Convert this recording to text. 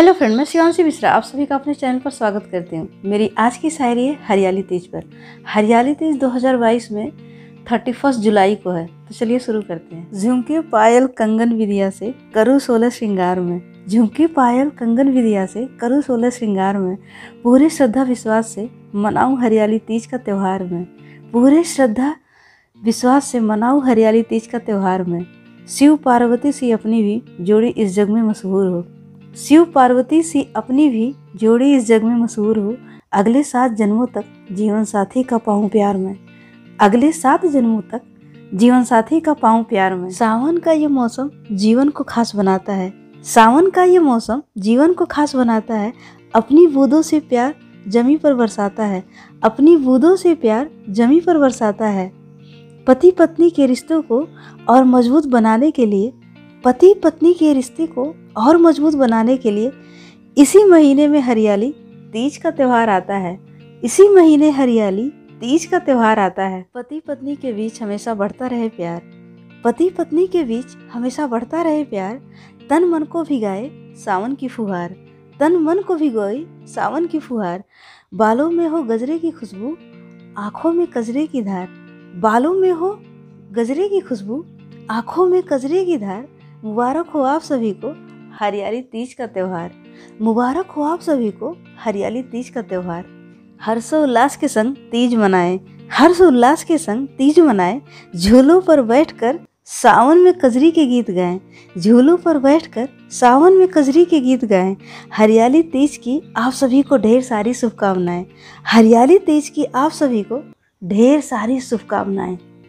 Hello friend, मैं शिवांशी मिश्रा, आप सभी का अपने चैनल पर स्वागत करती हूँ। मेरी आज की शायरी है हरियाली तीज पर। हरियाली तीज 2022 में 31 जुलाई को है तो चलिए शुरू करते हैं। झुमके पायल कंगन विदिया से करु सोलह श्रृंगार में। झुमके पायल कंगन विदिया से करु सोलह श्रृंगार में। पूरे श्रद्धा विश्वास से मनाऊँ हरियाली तीज का त्यौहार में। पूरे श्रद्धा विश्वास से मनाऊँ हरियाली तीज का त्यौहार में। शिव पार्वती सी अपनी भी जोड़ी इस जग में मशहूर हो। शिव पार्वती सी अपनी भी जोड़ी इस जग में मशहूर हो, अगले सात जन्मों तक जीवन साथी का पाऊँ प्यार में। अगले सात जन्मों तक जीवन साथी का पाऊँ प्यार में। सावन का ये मौसम जीवन को खास बनाता है। सावन का ये मौसम जीवन को खास बनाता है। अपनी बूंदों से प्यार जमी पर बरसाता है। अपनी बूंदों से प्यार जमी पर बरसाता है। पति पत्नी के रिश्तों को और मज़बूत बनाने के लिए पति पत्नी के रिश्ते को और मज़बूत बनाने के लिए इसी महीने में हरियाली, तीज का त्यौहार आता है। इसी महीने हरियाली, तीज का त्यौहार आता है। पति पत्नी के बीच हमेशा बढ़ता रहे प्यार। पति पत्नी के बीच हमेशा बढ़ता रहे प्यार। तन मन को भिगाए सावन की फुहार। तन मन को भिगोए सावन की फुहार। बालों में हो गजरे की खुशबू, आँखों में कजरे की धार। बालों में हो गजरे की खुशबू, आँखों में कजरे की धार। मुबारक हो आप सभी को, हरियाली तीज का त्यौहार। मुबारक हो आप सभी को, हरियाली तीज का त्यौहार। हर्षोल्लास के संग तीज मनाएँ। हर्षोल्लास के संग तीज मनाएँ। झूलों पर बैठकर सावन में कजरी के गीत गाएँ। झूलों पर बैठकर सावन में कजरी के गीत गाएँ। हरियाली तीज की आप सभी को ढेर सारी शुभकामनाएँ। हरियाली तीज की आप सभी को ढेर सारी शुभकामनाएँ।